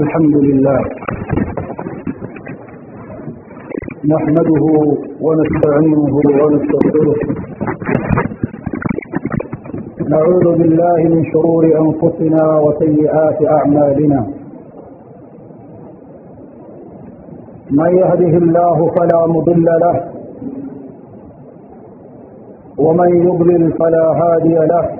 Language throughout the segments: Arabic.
الحمد لله. نحمده ونستعينه ونستغفره. نعوذ بالله من شرور أنفسنا وسيئات أعمالنا. من يهده الله فلا مضل له ومن يضلل فلا هادي له.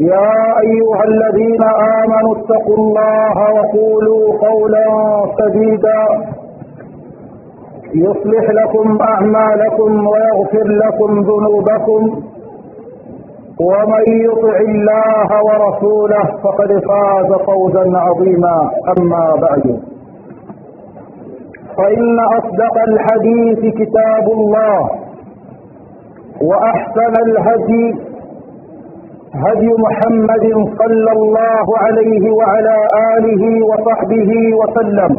يا أيها الذين آمنوا اتقوا الله وقولوا قولا سديدا. يصلح لكم أعمالكم ويغفر لكم ذنوبكم. ومن يطع الله ورسوله فقد فاز فوزا عظيما. أما بعد. فإن أصدق الحديث كتاب الله وأحسن الهدي هدي محمد صلى الله عليه وعلى آله وصحبه وسلم.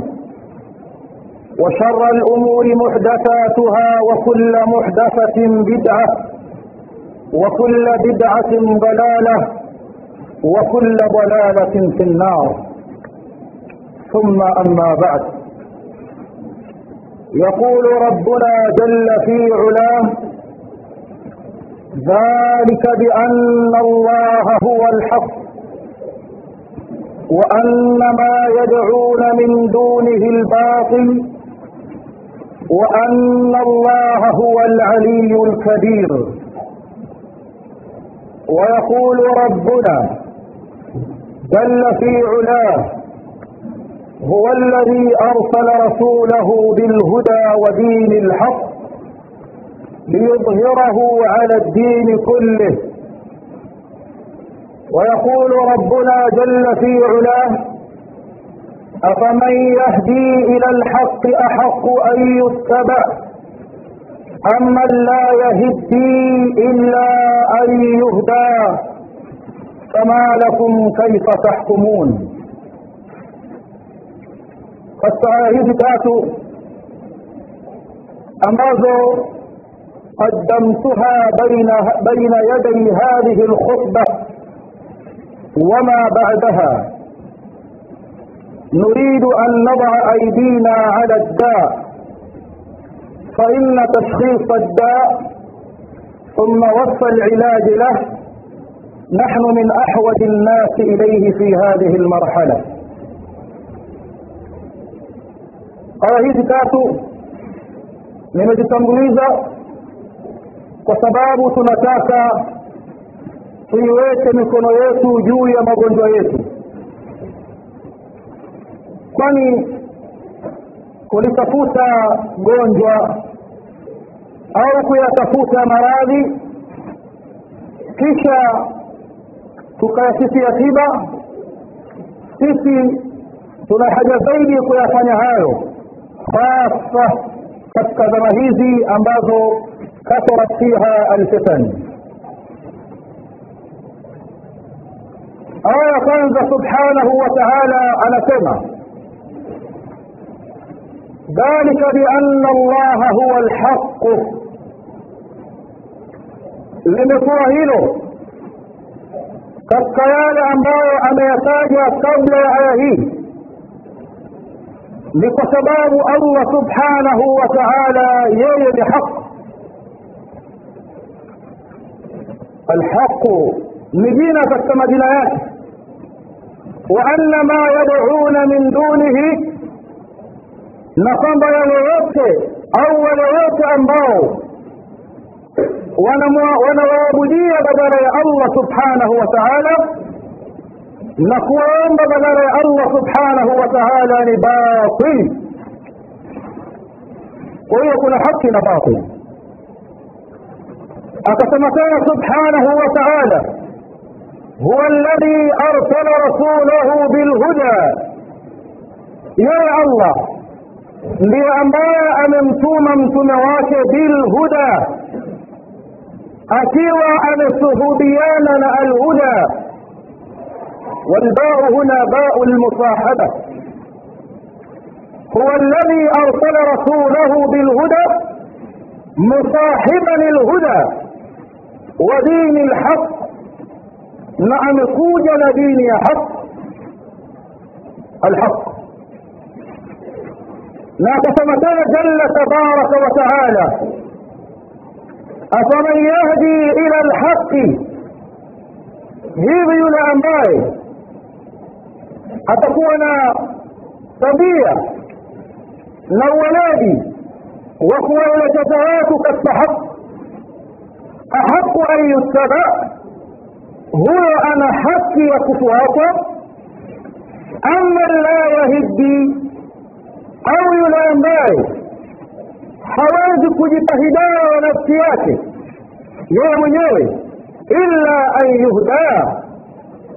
وشر الأمور محدثاتها وكل محدثة بدعة وكل بدعة ضلالة وكل ضلالة في النار. ثم أما بعد. يقول ربنا جل في علاه ذلك بأن الله هو الحق وأن ما يدعون من دونه الباطل وأن الله هو العلي الكبير. ويقول ربنا جل في علاه هو الذي أرسل رسوله بالهدى ودين الحق ليظهره على الدين كله. ويقول ربنا جل في علاه أفمن يهدي إلى الحق أحق أن يتبع أمن لا يهدي إلا أن يهدى فما لكم كيف تحكمون. Katika aya hizi قدمتها بين بين يدي هذه الخطبة وما بعدها. نريد أن نضع أيدينا على الداء. فإن تشخيص الداء ثم وصف العلاج له نحن من أحوج الناس إليه في هذه المرحلة. aya hizi tatu nimezitanguliza kwa sababu tunataka tuiweke mikono yetu juu ya magonjwa yetu. Kwani kulitafuta gonjwa au kuyatafuta maradhi kisha tukayasifia tiba sisi tuna haja zaidi kuyafanya hayo hasa katika zama hizi ambazo كثرت فيها الفتن آية كنز سبحانه وتعالى على سمع ذلك بأن الله هو الحق. لمصرهله كالكيان أمبايا أم يتاجع قبل آيهي لقصباب الله سبحانه وتعالى يلي بحق. الحق نبينا تسمى دلائه وأن ما يدعون من دونه نقام بيا ويوت أول ويوت أنباو ونوابدية بدل الله سبحانه وتعالى. نقوم بدل الله سبحانه وتعالى لباطل. ويكون حق لباطل اتسمتان سبحانه وتعالى هو الذي أرسل رسوله بالهدى. يا الله لأنباء ممتوما تنواك بالهدى. أكيوا أن السهوديان الهدى. والباء هنا باء المصاحبة. هو الذي أرسل رسوله بالهدى مصاحبا الهدى ودين الحق. نعم توجد دين حق. الحق. لا قسمتنا جل تبارك وتعالى. أفمن يهدي إلى الحق؟ هذه الانباي أتكون طبيعة. لو ولادي واخوة لجزاءاتك التحق ahaqu an yutaba huyo ana haki ya kufuatwa. Ama la yahiddi au yule ambaye hawezi kujipa hidaya wa nafsi yake yeye mwenyewe illa an yuhdaa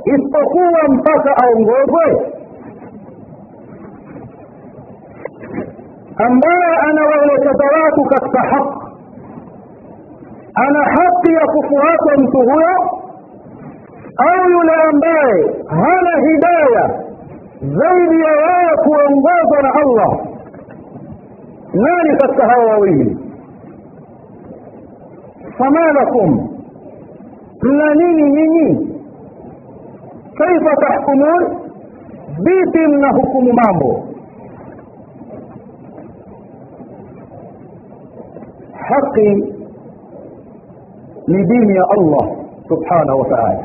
isipokuwa mpaka aongozwe. Ambaye anawaelekeza watu katika haki ana haki ya kufuatwa mtu huyo au yule ambaye hana hidaya zaidi ya wao kuongozwa na allah? Nani katika hawa wawili? Famalakum mna nini nyinyi? Kaifa tahkumun vipi mna hukumu mambo? Haki لدين يا الله سبحانه وتعالى.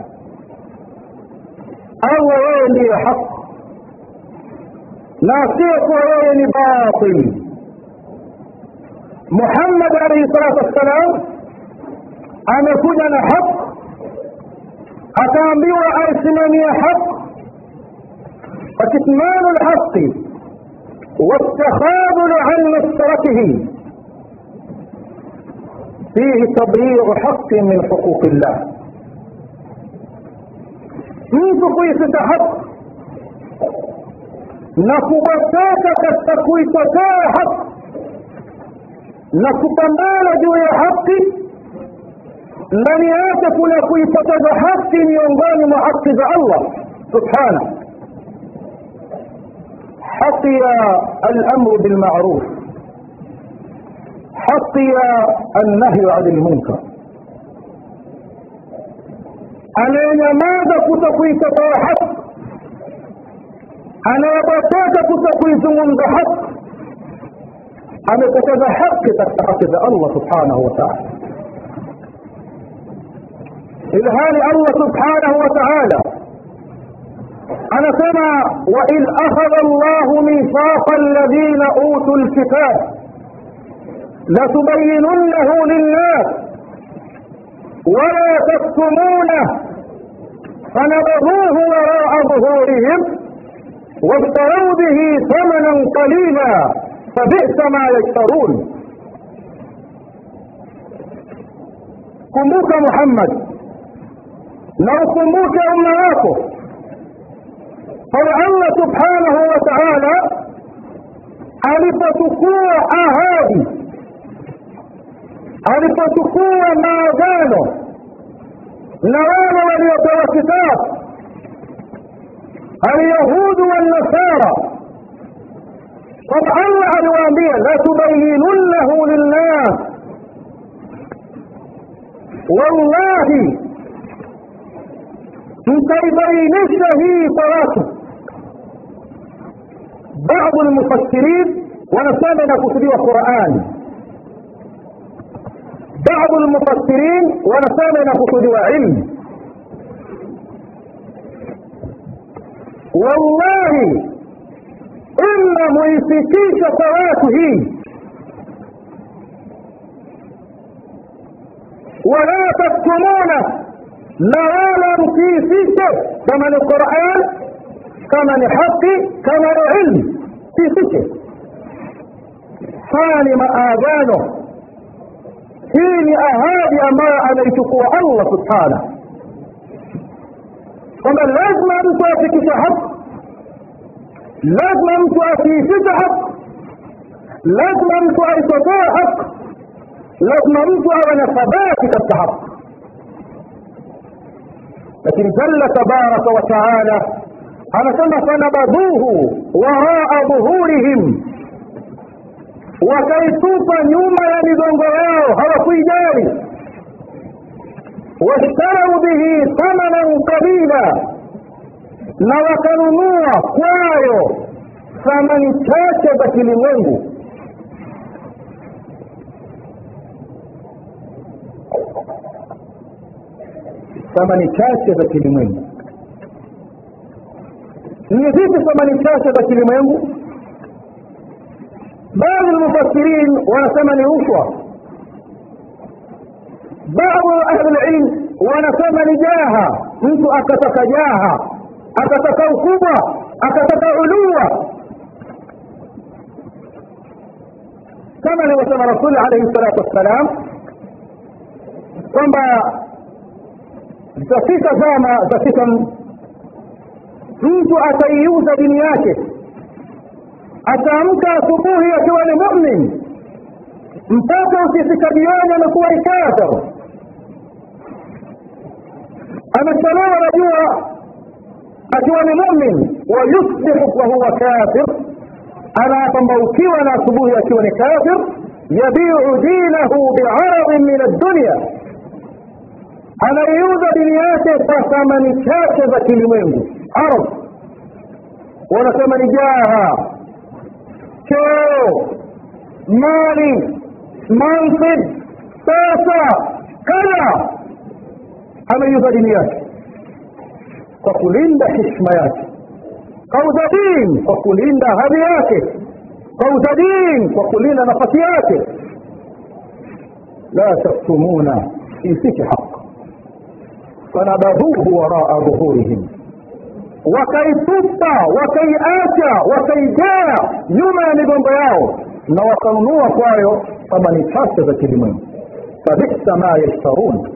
الله هو حق. لا سيقوى ni باطل. محمد عليه الصلاة والسلام أنا كنا حق أتامي وأرسلني حق. فكتمان الحق. واستخاذ عن مشتركه فيه تبرير حق من حقوق الله. من تقويس حق؟ نكبتاك كالتكويس حق. نكبتاك جو يا حق لن يأتك لكويس حق ينظام مع حق الله. سبحانه. حقي الأمر بالمعروف. حطي النهي عن المنكر. انا علينا ماذا كتقوي تطاحت أنا بطاك كتقوي زمن بحق أنا كتب حق تتحقق الله سبحانه وتعالى. إلهان الله سبحانه وتعالى. أنا سمع وإذ أخذ الله ميثاق الذين أوتوا الكتاب لتبيننه للناس. ولا تكتمونه. فنبذوه وراء ظهورهم واشتروا به ثمنا قليلا. فبئس ما يشترون. كموك محمد. لو كموك امهاته فلعل سبحانه وتعالى حلفت قوى اهالي alipochukua maagano na wale waliopewa kitabu alyahudu wannasara kwamba allah aliwaambia latubayinunnahu lilnas wallahi mtaibainisha hii kwa watu baadhi lmufassirin wanasema inakusudiwa qurani بعض المفسرين ونسانا نقصد علم. والله إن ميسكيش صلاته ولا تكتمون نوالا في سيسه ثمن القرآن ثمن حق ثمن علم في سيسه ثاني آذانه. Hii ni ahadi ambayo ameichukua allah subhanahu kwamba lazima mtu afikishe haki lazima mtu asiifiche haki lazima mtu aitokee haki lazima mtu awe na thabati katika haki lakini jalla tabaraka wa taala anasema fanabadhuhu waraa dhuhurihim wakaitupa nyuma ya migongo yao hawakuijali. Washtarau bihi thamanan qalila na wakanunua kwayo thamani chache za kilimwengu. Thamani chache za kilimwengu. Ni vipi thamani chache za kilimwengu baadhi lmufassirin wanasema ni rushwa. Baadhi ahlulilm wanasema ni jaha. Mtu akataka jaha akataka ukubwa akataka uluwa. Kama alivyosema rasuli alaihi salatu wassalam kwamba zitafika zama zafika mtu ataiuza dini yake ataamka asubuhi akiwa ni mumin mpaka ukifika jioni amekuwa ni kafir amechelewa na jua akiwa ni mumin wa yusbihu wahuwa kafir anapambaukiwa na asubuhi akiwa ni kafir yabiu dinahu biaradin min addunya anaiuza dini yake kwa thamani chache za kilimwengu ardh wanasema ni jaha شو؟ مالي منصب صوصة كذا أما يفادي مياتي ده حشمياتي قوز دين فقلند هبياتي قوز دين فقلند نفسياتي لا تكتمون في فيك حق. فنبذوه وراء ظهورهم. Wakaitupa wakaiacha wakaigea nyuma ya migongo yao na wakanunua kwayo thamani chache za kilimwengu. Fabisa ma yashtarun.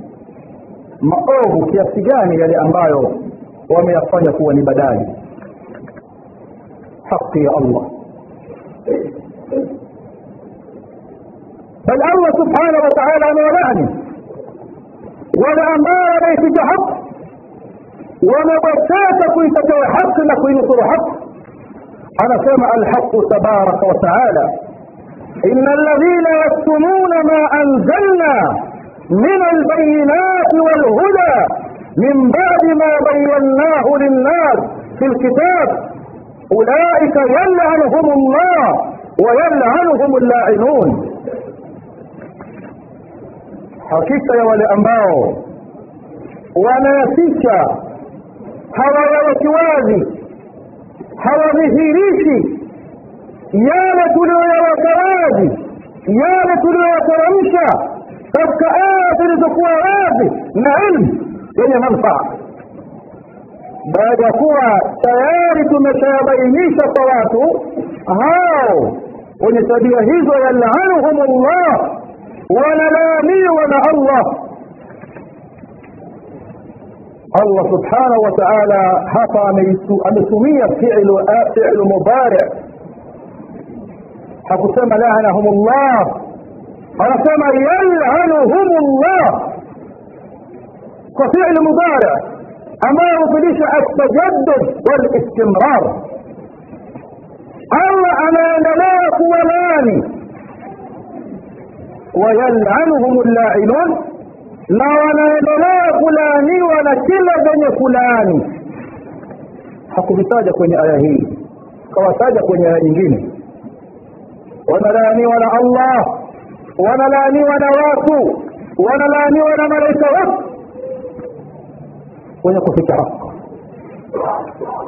Maovu kiasi gani yale ambayo wameyafanya kuwa ni badali? Haki ya allah. Bal allah subhanahu wataala amewalani wale ambao wanaifika haki ومبرتات كنت حق لكي نصر حق أنا سمع الحق تبارك وتعالى. إن الذين يكتمون ما أنزلنا من البينات والهدى من بعد ما بيناه للناس في الكتاب أولئك يلعنهم الله ويلعنهم اللاعنون. حقيقة يا ولي أنباو وناسيك هوا وكوازي هوا في ريشي يا لتلو يا وكوازي يا لتلو يا كرمشا تبقى آخر تقوى راضي نعلم يعني منفع بعد كوى تيارت مشابينيش طواتو هاو ونتبيه هزو يلعنهم الله. ونلامي ونعلم الله. الله سبحانه وتعالى حفى من سمية فعل فعل مبارع حكسم لعنهم الله. حكسم يلعنهم الله. ففعل مبارع أمام بليش التجدد والاستمرار. الله أنا نلاك ولاني ويلعنهم اللاعنون. Na wanaendelea kulaaniwa na kila zenye kulaani. Hakuvitaja kwenye aya hii kawataja kwenye aya nyingine. Wanalaaniwa na allah wanalaaniwa na watu wanalaaniwa na malaika watu wenye kufika haki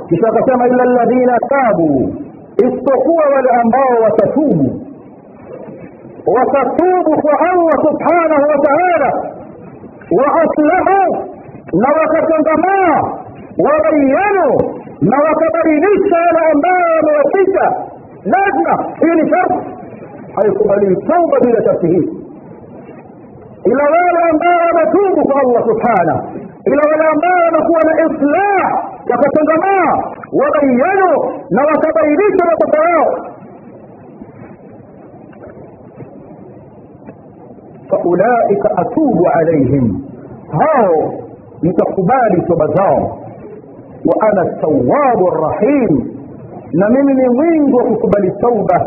kisha akasema illa alladhina tabu isipokuwa wale ambao watatubu. Watatubu kwa allah subhanahu wa taala wakatangamaa wabayanu na wakabadilisha yale ambayo wamewapita lazima hii ni sharti haikubaliwi tauba bila sharti hii ila wale ambao wametubu kwa allah subhanahu ila wale ambao wamekuwa na islah wakatangamaa wabayanu na wakabainisha makosa yao فأولئك أتوب عليهم. هاو نتقبال تبزاو. وأنا التواب الرحيم. نمين من وقبل التوبة.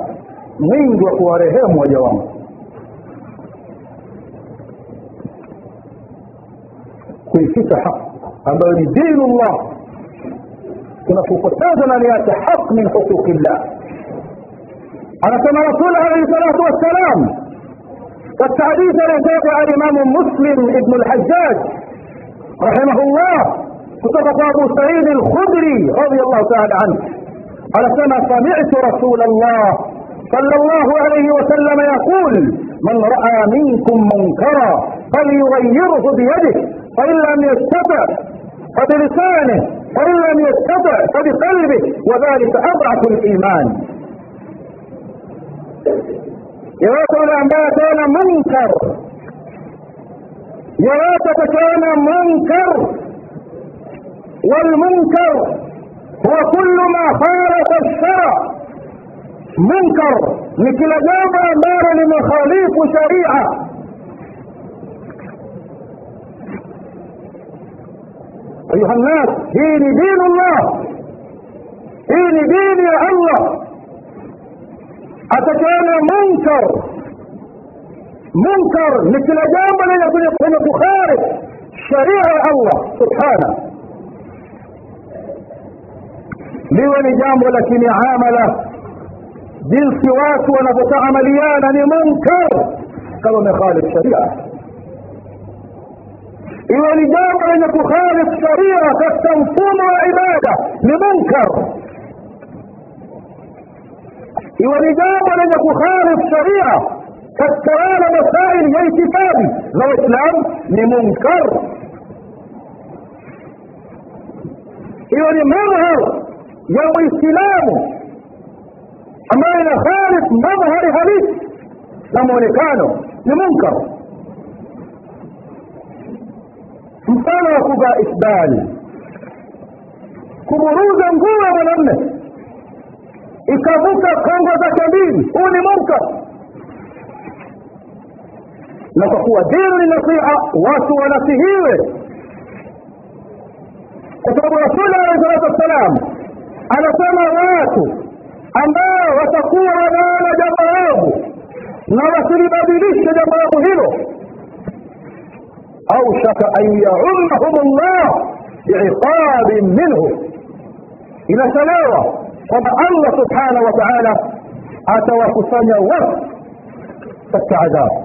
من وقوارهم وجوام. كل فتح حق. أبالي دين الله. كنا في فقطازنا ليات حق من حقوق الله. أنا كما رسول عليه الصلاة والسلام. Katika hadithi aliyotoka alimamu muslim ibnu lhajjaj رحمه الله كتب أبو سعيد الخدري رضي الله تعالى عنه. على سنة سمعت رسول الله صلى الله عليه وسلم يقول من رأى منكم منكرا فليغيره بيده فإن لم يستطع فبلسانه فإن لم يستطع فبقلبه وذلك أضعف الإيمان. أنباء كان منكر يواتك كان منكر والمنكر هو كل ما خالف الشرع منكر مثل جاب أمر لمخاليف شريعه ايها الناس دين دين الله دين دين الله اتجانا منكر. منكر مثل جامع لن يكون يكون خارج شريعة الله سبحانه. ليون جامع لكن عامل جنسي واس ونبت عمليان ان منكر كما مخالف شريعة. ليون جامع لن يكون خارج شريعة. كالتنفوم وعبادة لمنكر. Masaili ya itikadi za waislamu ni munkar hiyo ni madhhar ya uislamu ambayo ina khalif madhhari halisi na mwonekano ni munkar mfano wa kuvaa isbali kuburuza nguo ya mwanamme ikavuka kongo zake mbili huu ni munkar na kwa kuwa dini ni nasiha watu wanasihiwe. Kwa sababu rasuli alehi salatu wassalam anasema watu ambao watakuwa wanaona jambo ovu na wasilibadilishe jambo ovu hilo. Aushaka an yaumahum llah biiqabin minhu. Inachelewa kwamba allah subhanahu wa taala atawakusanya watu katika adhabu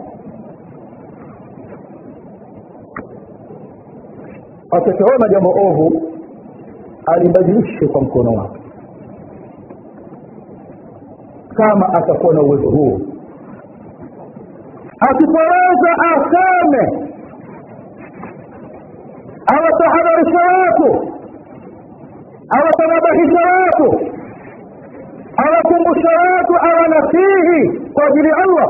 atakiona jambo ovu alibadilishe kwa mkono wake kama atakuwa na uwezo huo akipoweza aseme awatahadharisha watu awatanabahisha watu awakumbusha watu awanasihi kwa ajili ya allah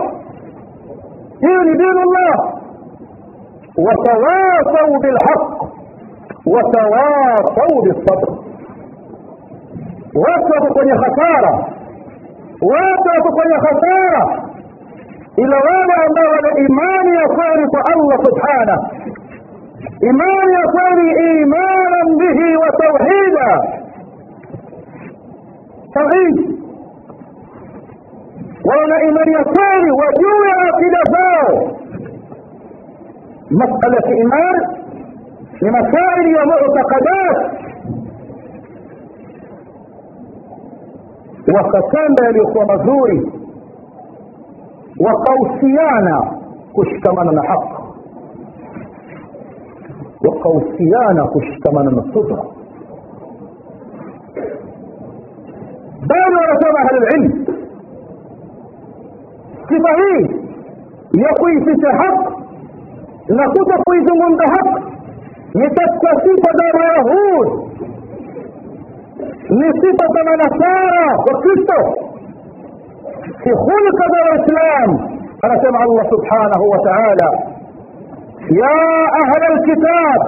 hiyo ni dinu llah watawasau bilhaq watawasau bisabr watu wako kwenye hasara watu wako kwenye hasara ila wale ambao wana imani ya kweli kwa allah subhanah imani ya kweli imanan bihi wa tauhida tauhid wana imani ya kweli wajue akida zao masala ya iman ni masaili ya muctaqadat wakatenda yaliyokuwa mazuri wakausiana kushikamana na haki wakausiana kushikamana na subra bado wanasema ahlulilm sifa hii ya haki na kuto kuizungumza haki ni katika sifa za mayahud ni sifa za manasara wa kristo si hulka za waislam anasema allah subhanahu wa taala ya ahla lkitab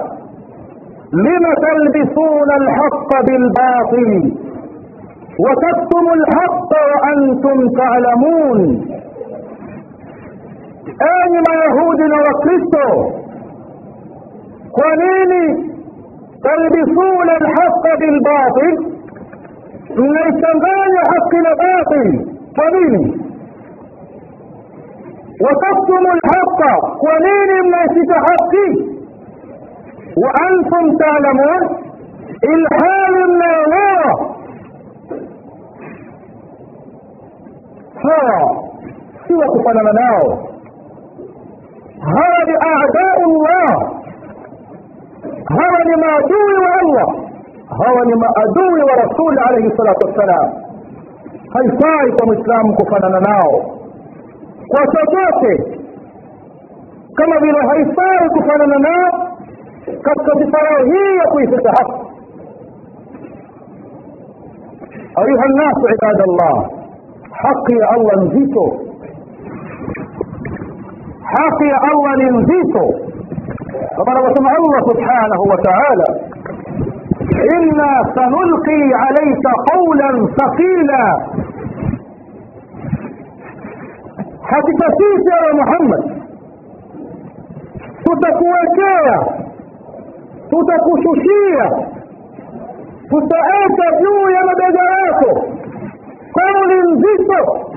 lima talbisuna alhaqa bilbatil وتكتموا الحق وأنتم تعلمون enyi mayahudi na wakristo kwa nini talbisuna alhaqa bilbatil mnaichanganya haki na batil kwa nini wataktumu lhaqa kwa nini mnaisita haki wa antum taalamun ilhali mnaelewa hawa si wa kufanana nao هرب أعداء الله. هو لما عدو الله. هو لما عدو ورسول عليه الصلاة والسلام. هل فائت مسلم كفننا ناو؟ وشجاته كما بلا هل فائت كفننا ناو؟ كفت تفراهية كيف تحق أيها الناس عباد الله حقي الله نزيته حقي أول انزيته فبرا وسمع الله سبحانه وتعالى. إنا سنلقي عليك قولا ثقيلا. حتتسيس يا محمد. تتكوكيا. تتكوشوشيا. تتأتى جوه يا مدى جراته قول انزيته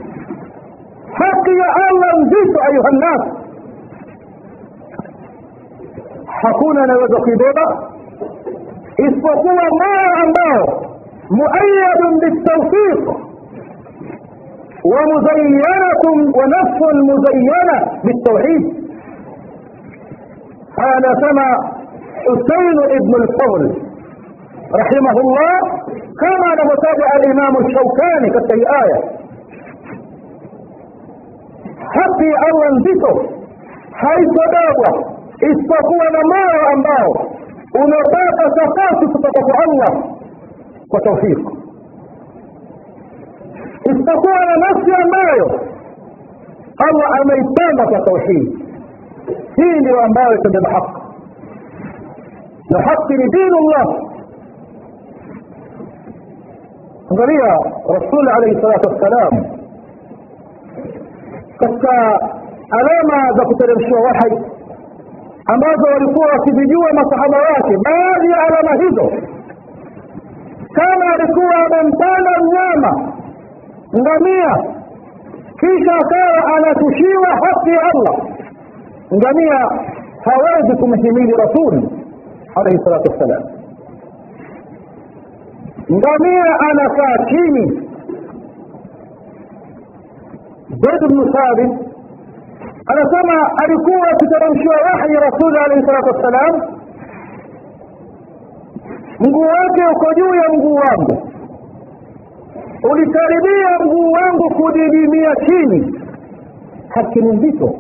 حقي يا الله وجيت أيها الناس. حكونا نوز خبيبة اسفقوا ما الله مؤيد بالتوفيق. ومزينة ونفس مزينة بالتوحيد. قال سمع حسين ابن الفضل رحمه الله كما لمتابع الإمام الشوكاني في الآية. Haki awe nzito. Haitobebwa isipokuwa na moyo ambao umepata safasi kutoka kwa allah kwa taufiki isipokuwa na nafsi ambayo allah ameipenda kwa tauhidi hii ndio ambayo itabeba haki. Na haki ni dinullah. Angalia rasul alaihi salatu wassalam katika alama za kuteremshiwa wahai ambazo walikuwa wakizijua masahaba wake baadhi ya alama hizo kama alikuwa amempanda mnyama ngamia kisha akawa anatushiwa haki ya allah ngamia hawezi kumhimili rasuli alaihi salatu wassalam ngamia anakaa chini zaid bnu thabit anasema alikuwa akiteremshiwa wahyi rasuli alaihi salatu wassalam mguu wake uko juu ya mguu wangu ulikaribia mguu wangu kudidimia chini haki ni nzito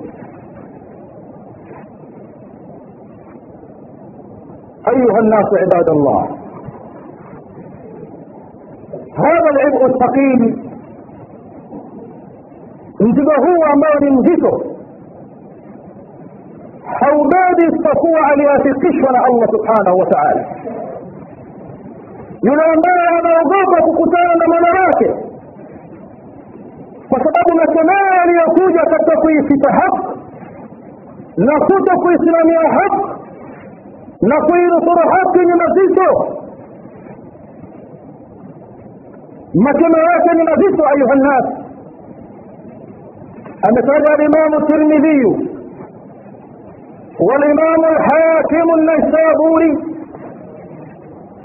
أيها الناس عباد الله هذا العبء الثقيل mzigo huu ambao ni mzito haubebi isipokuwa aliyeafikishwa na allah subhanahu wa taala. Yule ambaye anaogopa kukutana na mola wake kwa sababu masemeo aliyokuja katika kuifita haq na kuto kuisimamia haq na kuinusuru haki ni mazito. Makemeo yake ni mazito ayuha nnas ametaja alimamu tirmidhiyu والإمام الحاكم النيسابوري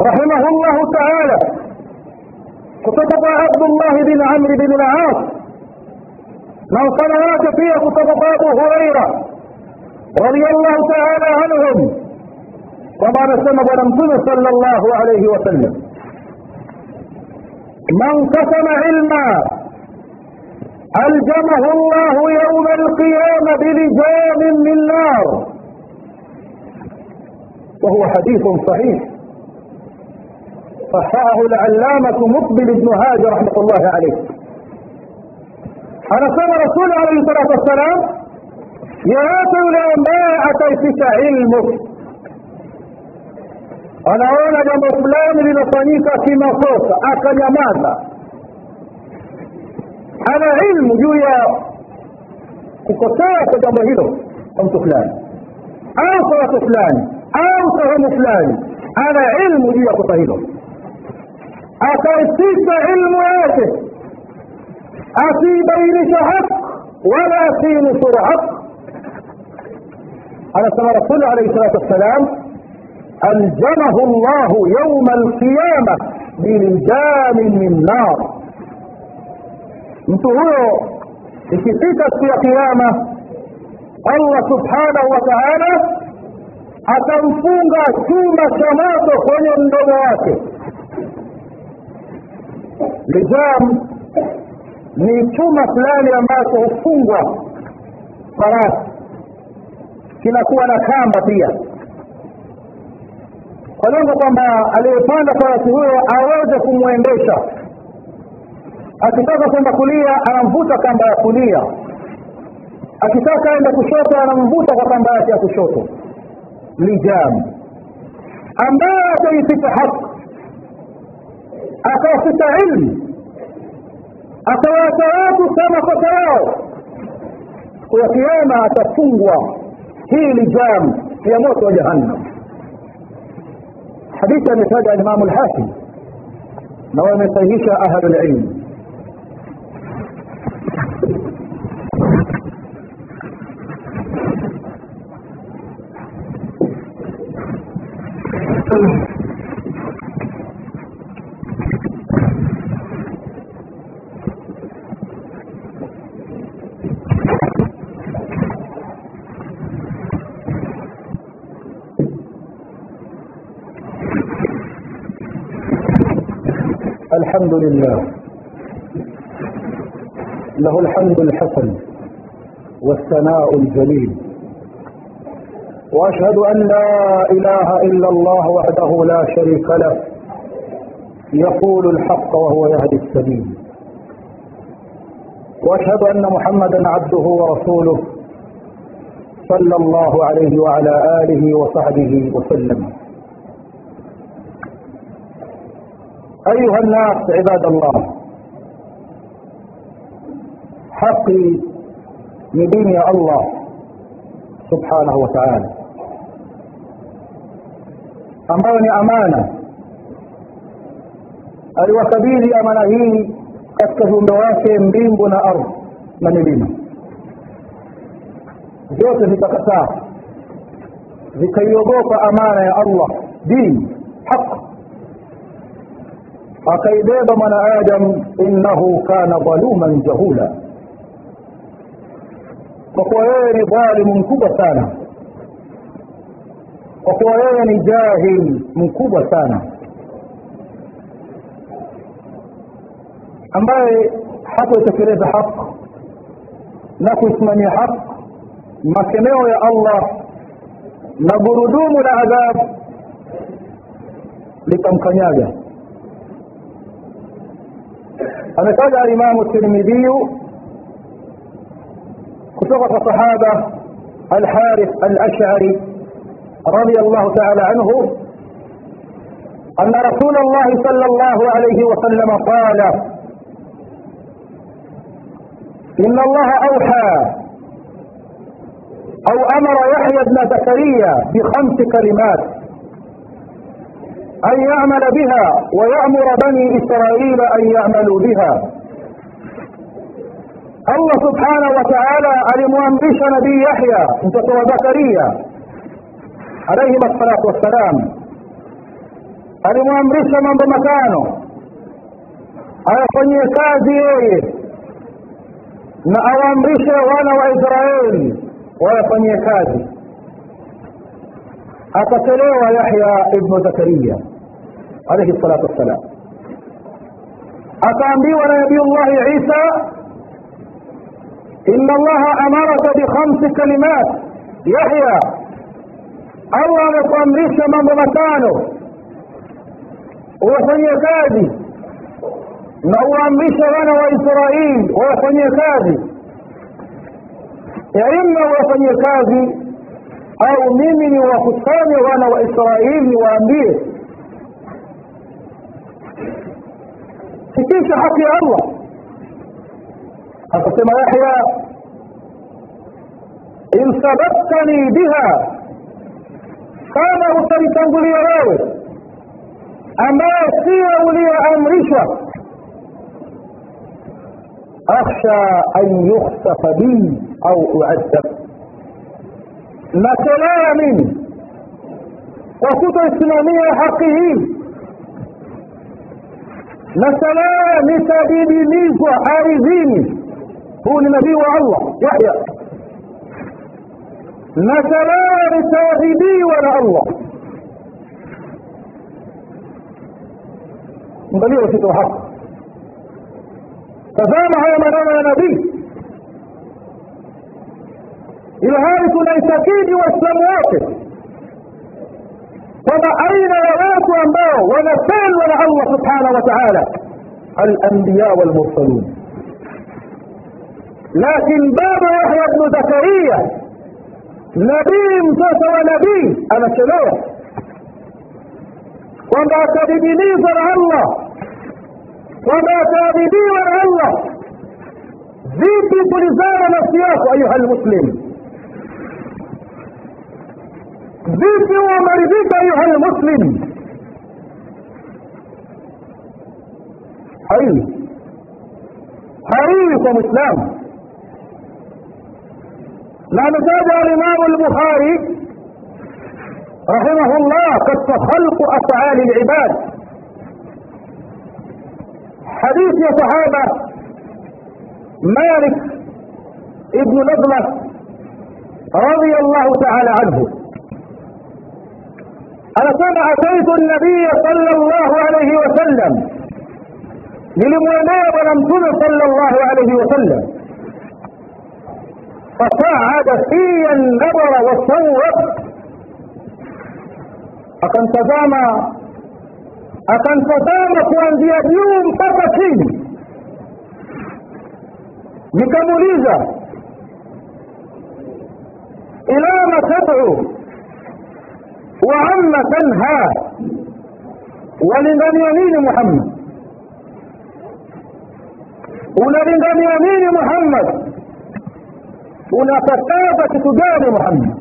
رحمه الله تعالى. كتب عبد الله بن عمرو بن العاص. من صلوات فيه كتب أبو هريرة رضي الله تعالى عنهم. وما نسمى ولم صلى الله عليه وسلم. من كتم علما ألجمه الله يوم القيامة بلجام من نار. وهو حديث صحيح. صححه العلامة مقبل بن هاجر رحمة الله عليه. حرص الرسول عليه الصلاة والسلام يا رسول الله ما أتيتك علمك؟ أنا أولد جمع فلان لنصنيك في مصوص أكل ماذا؟ Ana ilmu juu ya kukosea kwa jambo hilo kwa mtu fulani au kwa watu fulani au sehemu fulani ana ilmu juu ya kosa hilo akaificha ilmu yake asibainisha haq wala asinusuru haq anasema rasuli alaihi salatu wassalam aljamahu llahu yauma alqiyama bilijamin min nar mtu huyo ikifika siku ya kiama allah subhanahu wa taala atamfunga chuma cha moto kwenye mdomo wake. Lijam ni chuma fulani ambacho hufungwa farasi. Kinakuwa na kamba pia. Kwa lengo kwamba aliyepanda farasi huyo aweze kumwendesha akitaka kwenda kulia anamvuta kamba ya kulia. Akitaka aende kushoto anamvuta kwa kamba yake ya kushoto. Lijam. Ambaye ataificha haki akawafuta ilmu akawaacha watu kama kosa yao ya kiama atafungwa. Hii lijam ya moto wa jahannam. Hadithi ametaja alimamu lhakim na wamesahihisha ahlu الحمد لله. له الحمد الحسن والثناء الجليل. وأشهد أن لا إله إلا الله وحده لا شريك له. يقول الحق وهو يهدي السبيل. وأشهد أن محمدا عبده ورسوله صلى الله عليه وعلى آله وصحبه وسلم. أيها الناس عباد الله حقي من دين يا الله سبحانه وتعالى ni amana aliwakabidhi amana hii katika viumbe wake mbingu na ardhi na milima vyote vikakataa vikaiogopa amana ya allah dini haq akaibeba mwanaadamu innahu kana dhaluman jahula. Kwa kuwa yeye ni dhalimu mkubwa sana. Kwa kuwa yeye ni jahil mkubwa sana. Ambaye hakuitekeleza haq na kuisimamia haq makemeo ya allah na gurudumu la adhab litamkanyaga alimamu tirmidhiyu kutoka kwa sahaba alharith alashari رضي الله تعالى عنه أن رسول الله صلى الله عليه وسلم قال إن الله أوحى أو أمر يحيى بن زكريا بخمس كلمات. أن يعمل بها ويأمر بني إسرائيل أن يعملوا بها. الله سبحانه وتعالى لمؤمنش نبي يحيى انتصر زكريا. عليهما الصلاة والسلام. لمؤمنش من بمكانه. أيقني كازي na awaamrishe wana wa israeli wayafanyie kazi akatelewa yahya ibnu zakariya عليه الصلاة والسلام. أتأنبيه نبي الله عيسى؟ إن الله أمرك بخمس كلمات. يحيى أول قمرش من مكانه. وفني كادي نور أمرش أنا وإسرائيل وفني كادي إما وفني كادي أو ميمني وفتاني وأنا وإسرائيل وأمريش كيف حق يا الله حسنا يحيى إن صدقتني بها كان أسرقا يا راوي أما سوى لي أن أخشى أن يخسف بي أو أعذب لكلام كلامي وكتب إسلامية حقيقي nachelea nitadidimizwa ardhini. Huu ni nabii wa allah yahya. Nachelea nitaadhibiwa na allah. Angalia uzito wa hapa. Tazama haya maneno ya nabii. Ilhali tunaitakidi waislamu wote وما أين الواقع أمباه ونسال ولا الله سبحانه وتعالى؟ الأنبياء والمرسلين لكن باب يحيى بن زكريا نبي مسوس ونبي أنا شلوه وما تبديني فرع الله. وما تبديني ورع الله. ذيبي كل زارة أيها المسلم. ذيكي ومرضيك أيها المسلم. حريص. حريص الإسلام لا نتابع الإمام البخاري رحمه الله قد تخلق أفعال العباد. حديث يا صحابة مالك ابن نضله رضي الله تعالى عنه. أنا أتيت النبي صلى الله عليه وسلم للمؤمنين ولم صلى الله عليه وسلم. فصعد في النظر والصوت. akantazama akantazama kuanzia juu mpaka chini nikamuuliza ila ma tad'u وعما تنهى. ولمن يمين محمد. ولمن يمين محمد. ونفتابة تجار محمد.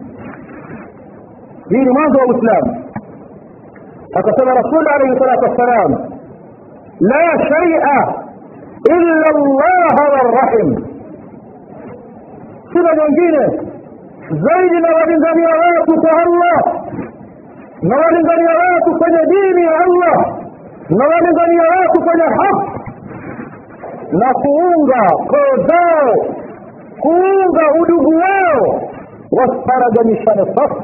دين ماذا الإسلام قال رسول عليه الصلاة والسلام لا شيء إلا الله والرحم. سنة جنجينة زين ما بين ذنبي الله. Na walingania watu kwenye dini ya allah. Na walingania watu kwenye haki na kuunga koo zao. Kuunga udugu wao. Wasfaraganishane safu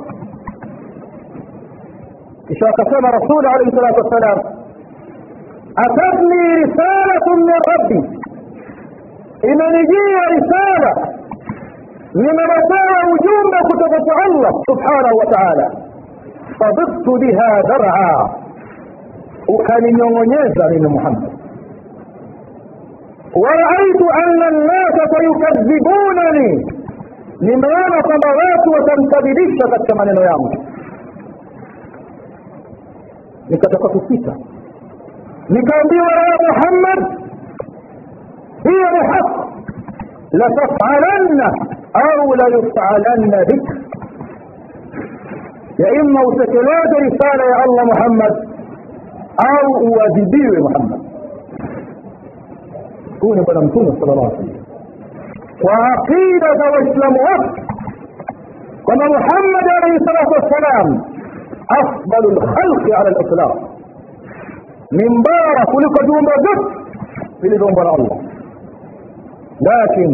kisha akasema rasuli alaihi salatu wassalam atatni risalatu min rabbi. Imenijia risala. Nimeletewa ujumbe kutoka kwa allah subhanahu wa taala فضبت بها درعا وكان يونيزا من محمد. ورأيت أن الناس سيكذبونني. لمعنى صبرات وتنكذبش فتك من نيام نكتك كفيتا نكام بي ورأى محمد. هي بحق لتفعلن أو ليفعلن بك. يا إما وتكلاد رسالة يا الله محمد. أو وذبير محمد. كون بلمتون الصلاة وعقيدة وإسلام وقت. ان محمد عليه الصلاة والسلام أفضل الخلق على الإسلام من بارك كلك دون بذك في دون الله. لكن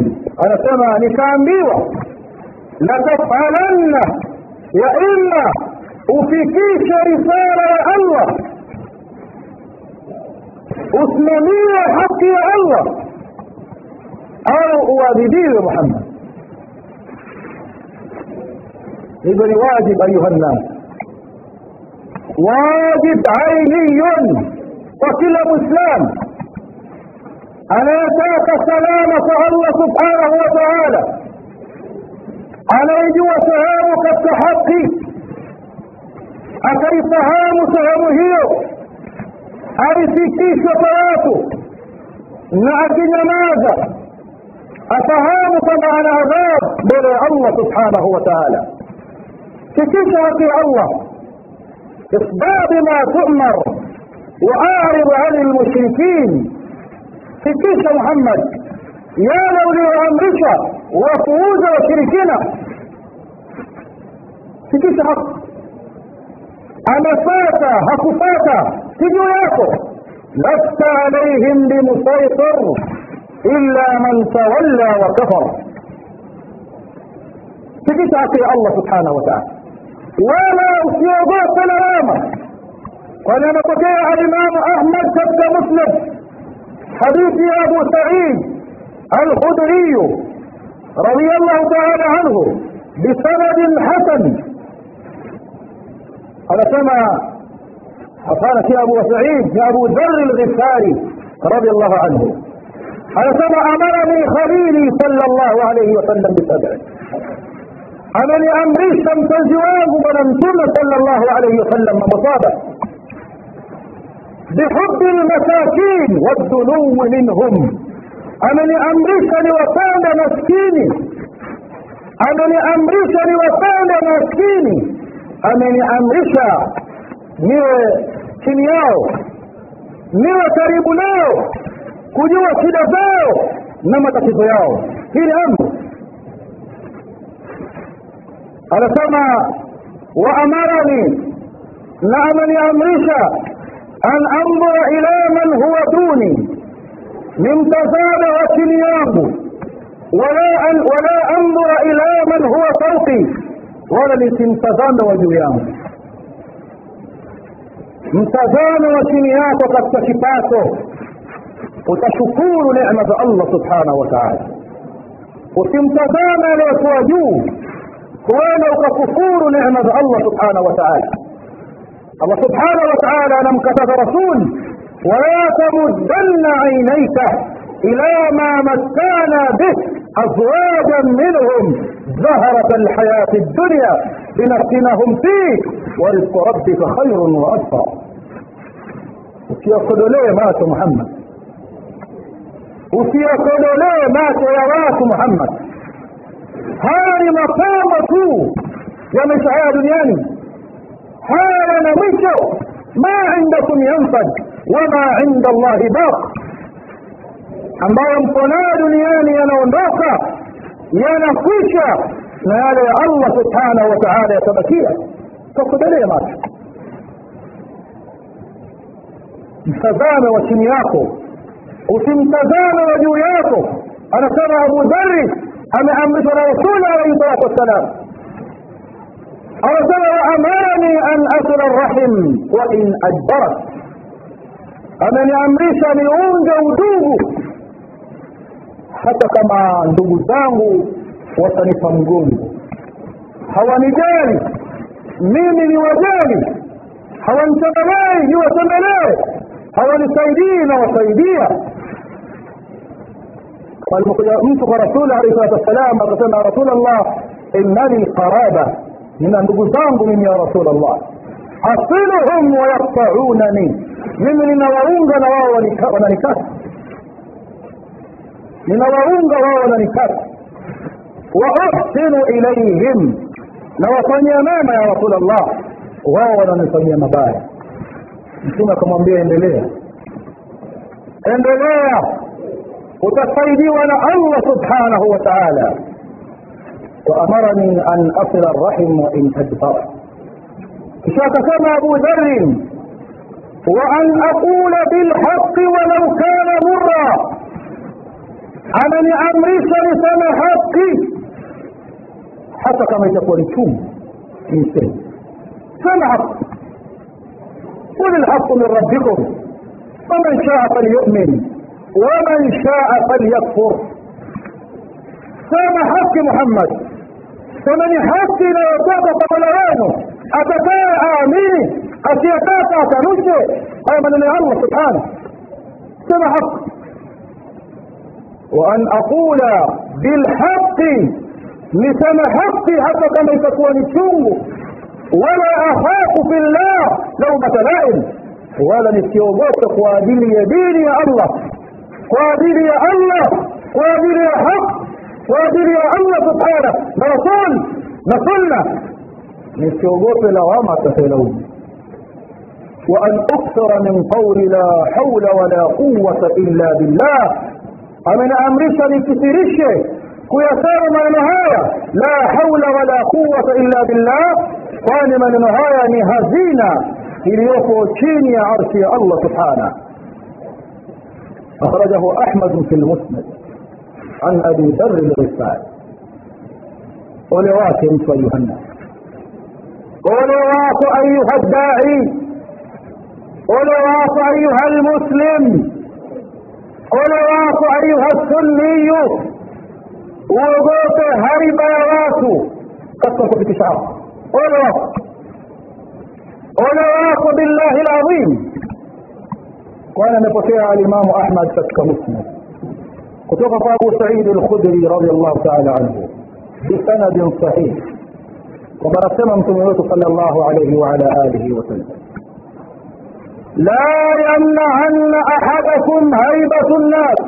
أنا سمع نكام بيوة. لتفعلن وإلا أفكيك رسالة يا الله أسلمي حق الله أو أوابدي محمد إذا واجب أيها الناس واجب عيني وكل مسلم أن يأتاك سلامة الله سبحانه وتعالى عليك وسهامك التحقي. أكري سهام سهام هيو. أري سيكيش وطراتو نعك نمازا أسهام طبعا العذاب بل الله سبحانه وتعالى. سيكيش وطي الله. إصباب ما تؤمر. وأعرض عن المشركين. سيكيش محمد. يا لولي أمرشا wapuuza washirikina fikisha haki amefata hakufata si juu yako lasta alaihim bimusaitir illa man tawalla wa kafar fikisha haki ya allah subhanahu wa taala wala usiogope lawama kwani anapokea alimamu ahmad katika muslim حديث أبو سعيد الخدري رضي الله تعالى عنه بسند حسن. هذا كما قال في أبو سعيد في أبو ذر الغفاري رضي الله عنه. هذا كما أمرني خليلي صلى الله عليه وسلم بسبع. أمني أمري شمس الجواب ونمتم صلى الله عليه وسلم مصابة. بحب المساكين والدنو منهم. ameniamrisha niwapende maskini. Ameniamrisha niwapende maskini. Ameniamrisha niwe chini yao. Niwe karibu nao. Kujua shida zao na matatizo yao. Hii ni amri. Anasema waamarani na ameniamrisha an andhura ila man huwa duni. من تزاد وسنياه ولا أن ولا أنظر إلى من هو فوقي. ولا لتنتزان وجويانه انتزان وسنياه قد تشفاته. وتشكور نعمة الله سبحانه وتعالى. وتنتزان وتواجوه كوانا وكفور نعمة الله سبحانه وتعالى. الله سبحانه وتعالى لم كتب رسول ولا تمدن عينيك إلى ما متعنا به أزواجا منهم زهرة الحياة الدنيا لنفتنهم فيه ورزق ربك خير وأبقى. وسيقولوا ليه مات محمد. وسيقولوا ليه مات يا محمد. هاي مقامك ومش عيا دنياني هاي أنا مشوا ما عندكم ينفج wama inda allahi baq ambayo mko nayo duniani yanaondoka yanakwisha na yale ya allah subhanahu wa taala yatabakia takudalie macho mtazame wa chini yako usimtazame wa juu yako anasema abu dhari ameamrishwa na rasuli alaihi salatu wassalam waamarani an asila rahim wa in ajbarat ameniamrisha niunge udugu hata kama ndugu zangu watanipa mgongo hawanijali mimi ni wajali hawanitembelei niwatembelee hawanisaidii na wasaidia alipokuja mtu kwa rasuli alaihi salatu wassalam akasema rasul allah innani qaraba nina ndugu zangu mimi ya rasul allah asiluhum wayaktaunani mimi ninawaunga na wao wananikata ninawaunga wao wananikata wa ahsinu ilaihim na wafanyia mema ya rasul allah wao wananifanyia mabaya mtume akamwambia endelea endelea utasaidiwa na allah subhanahu wa taala waamarani an asila rahim wain adbar kisha akasema abu dharin وأن أقول بالحق ولو كان مرا. انني امرش لسم حقي. حتى كما تكون توم إنسان. سمع قل الحق من ربكم. فمن شاء فليؤمن ومن شاء فليكفر. سمع حق محمد. فمن حق لا يصدق طلعانه اتكان امنه أشياء أسيتات أتنجد قيما لله الله سبحانه. سمع حق وأن أقول بالحق لسنة حق حتى كما تكون الشوم ولا أخاف في الله لو متلائم ولا نستيوبوت قوادين يدين يا الله. قوادين يا الله. قوادين يا حق. قوادين يا الله سبحانه. نصل. نصلنا. نستيوبوت لوامة تسلوني وأن أكثر من قول لا حول ولا قوة إلا بالله. أمن أمرسا لتسيرشه كيسار ما نهاية. لا حول ولا قوة إلا بالله. فان من نهاية نهزينا إليوكو تشيني عرشي الله سبحانه. أخرجه أحمد في المسند. عن أبي ذر الغفار ولواك أيها الناس ولواك أيها الداعي. قل واقع ايها المسلم. قل واقع ايها السني. وضوط هرب راسه قصة في الشعر قل واقع قل واقع بالله العظيم. وأنا نفسها الإمام أحمد فك مسلم. كتب أبو سعيد الخدري رضي الله تعالى عنه بسند صحيح. وبرسمه صلى الله عليه وعلى آله وسلم. لا يمنعن أحدكم هيبة الناس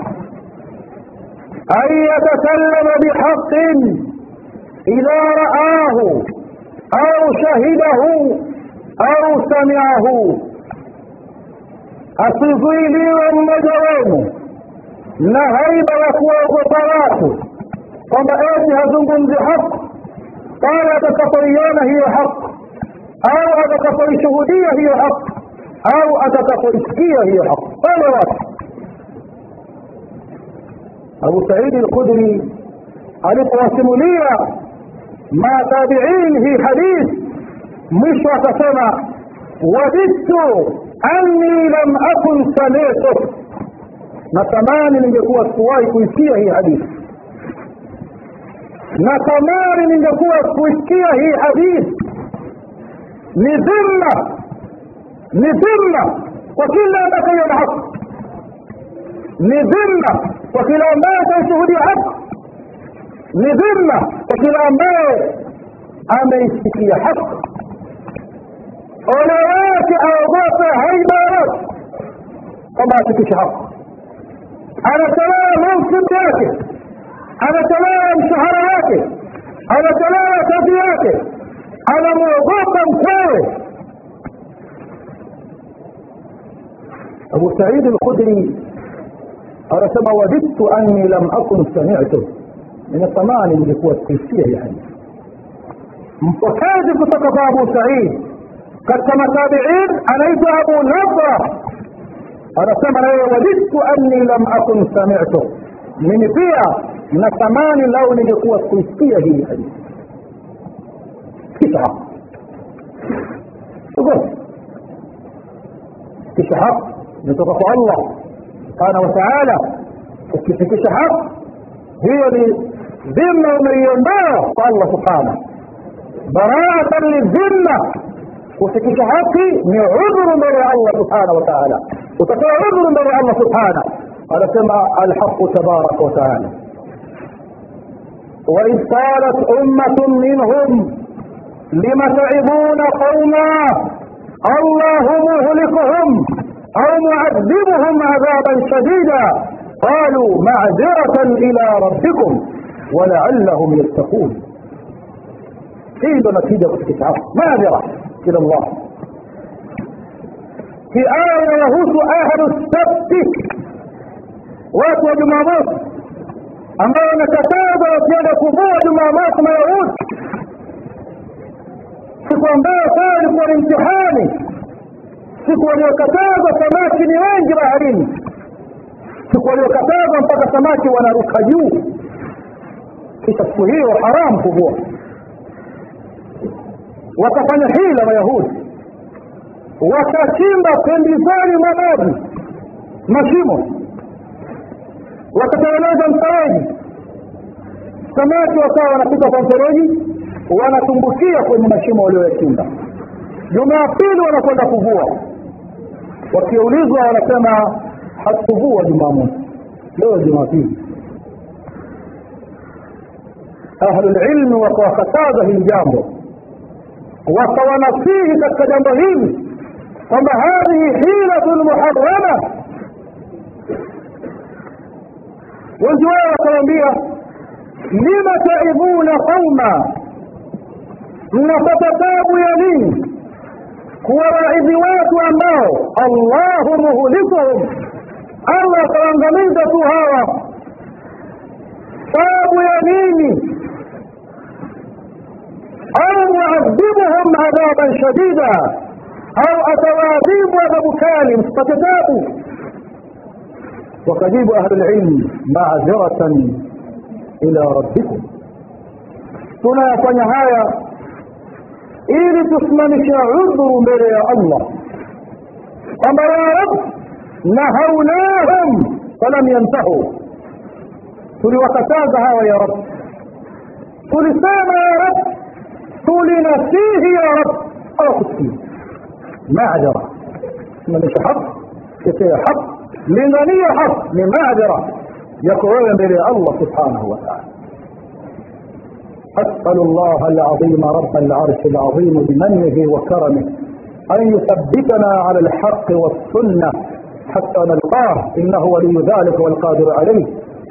أن يتكلم بحق إذا رآه أو شهده أو سمعه. الصديقي والمجرم لا هيبة لكم وطلاته قم ايتي هزنكم بحق؟ قال اذا هي حق. قال أو اذا كفر هي حق. Au atakapoisikia hiyo haki. Pale watu. Abu saidi lkhudri alipowasimulia matabiin hii hadith mwisho akasema wadidtu anni lam akun samitu. Natamani ningekuwa sikuwahi kuisikia hii hadithi natamani ningekuwa kuisikia hii hadithi ni dhimma نذلة وكل ما بقي الحق نذلة وكل ما بقي شهود الحق نذلة وكل ما عمل في حق أولوات أوضاف هيبارات وما تكش حق أنا تلاهم في ذاته أنا تلاهم شهراته أنا تلاهم تذياته أنا موضوع كوي أبو سعيد الخدري أرى ما وجدت أني لم أكن سمعته. من الطمأن اللي هو التفسير يعني. فكاذب فقط أبو سعيد؟ قد كتم تابعين أليس أبو نظرة؟ أرى ما وجدت أني لم أكن سمعته. من فيا من الطمأن اللون اللي هو التفسير يعني. كيف عقل تقول لتقف الله سبحانه وتعالى في حق هي لذمة من ينبغى قال سبحانه. براءة للذمة. وفي شهر من عذر من الله سبحانه وتعالى. وتكون عذر من الله سبحانه. قال سمع الحق تبارك وتعالى. وإذ قالت أمة منهم لم تعظون قوما معذبهم عذابا شديدا. قالوا معذرة إلى ربكم ولعلهم يتقون. قيل نتيجة الكتاب. معذرة إلى الله. في آية يهوس أهل السبت. watu wa jumamosi ambao wamekataza wakienda kuvua jumamosi mayahudi siku ambayo saa ilikuwa ni mtihani siku waliokatazwa samaki ni wengi baharini. Siku waliokatazwa mpaka samaki wanaruka juu. Kisha siku hiyo haramu kuvua. Wakafanya hila wayahudi. Wakachimba pembezoni mwa mashimo. Wakatengeneza mfereji. Samaki wakawa wanapita kwa mfereji wanatumbukia kwenye mashimo walioyachimba jumapili wanakwenda kuvua wakiulizwa wanasema hatukuvua jumamosi. Leo jumapili. Ahlulilmi wakawakataza hili jambo. Wakawanasihi katika jambo hili kwamba hadhihi hilatun muharama wengi wao wakawambia lima taidhuna qauma mnapata tabu ya nini? Kuwawaidhi watu ambao allahu muhlikuhum allah atawaangamiza tu hawa tabu ya nini au muadhibuhum adhaban shadida au atawaadhibu adhabu kali msipate tabu wakajibu ahlulilmi macdhiratan ila rabbikum tunayafanya haya ili tusimamishe udhuru mbele ya allah أمر يا رب نهوناهم فلم ينتهوا. قل وقتاز هوا يا رب. قل سام يا رب. قل نسيه يا رب. أو قدسي ما عجرة. من حق؟ كثير حق؟ من حق؟ من ما عجرة. يقولون بلي الله سبحانه وتعالى. أسأل الله العظيم رب العرش العظيم بمنه وكرمه. أن يثبتنا على الحق والسنة حتى نلقاه. إنه ولي ذلك والقادر عليه.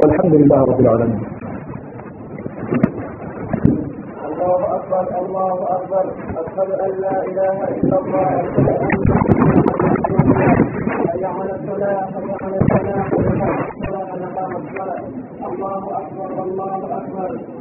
والحمد لله رب العالمين. الله أكبر الله أكبر. أشهد أن لا إله إلا الله. حي على الصلاة. حي على الصلاة. الله أكبر الله أكبر.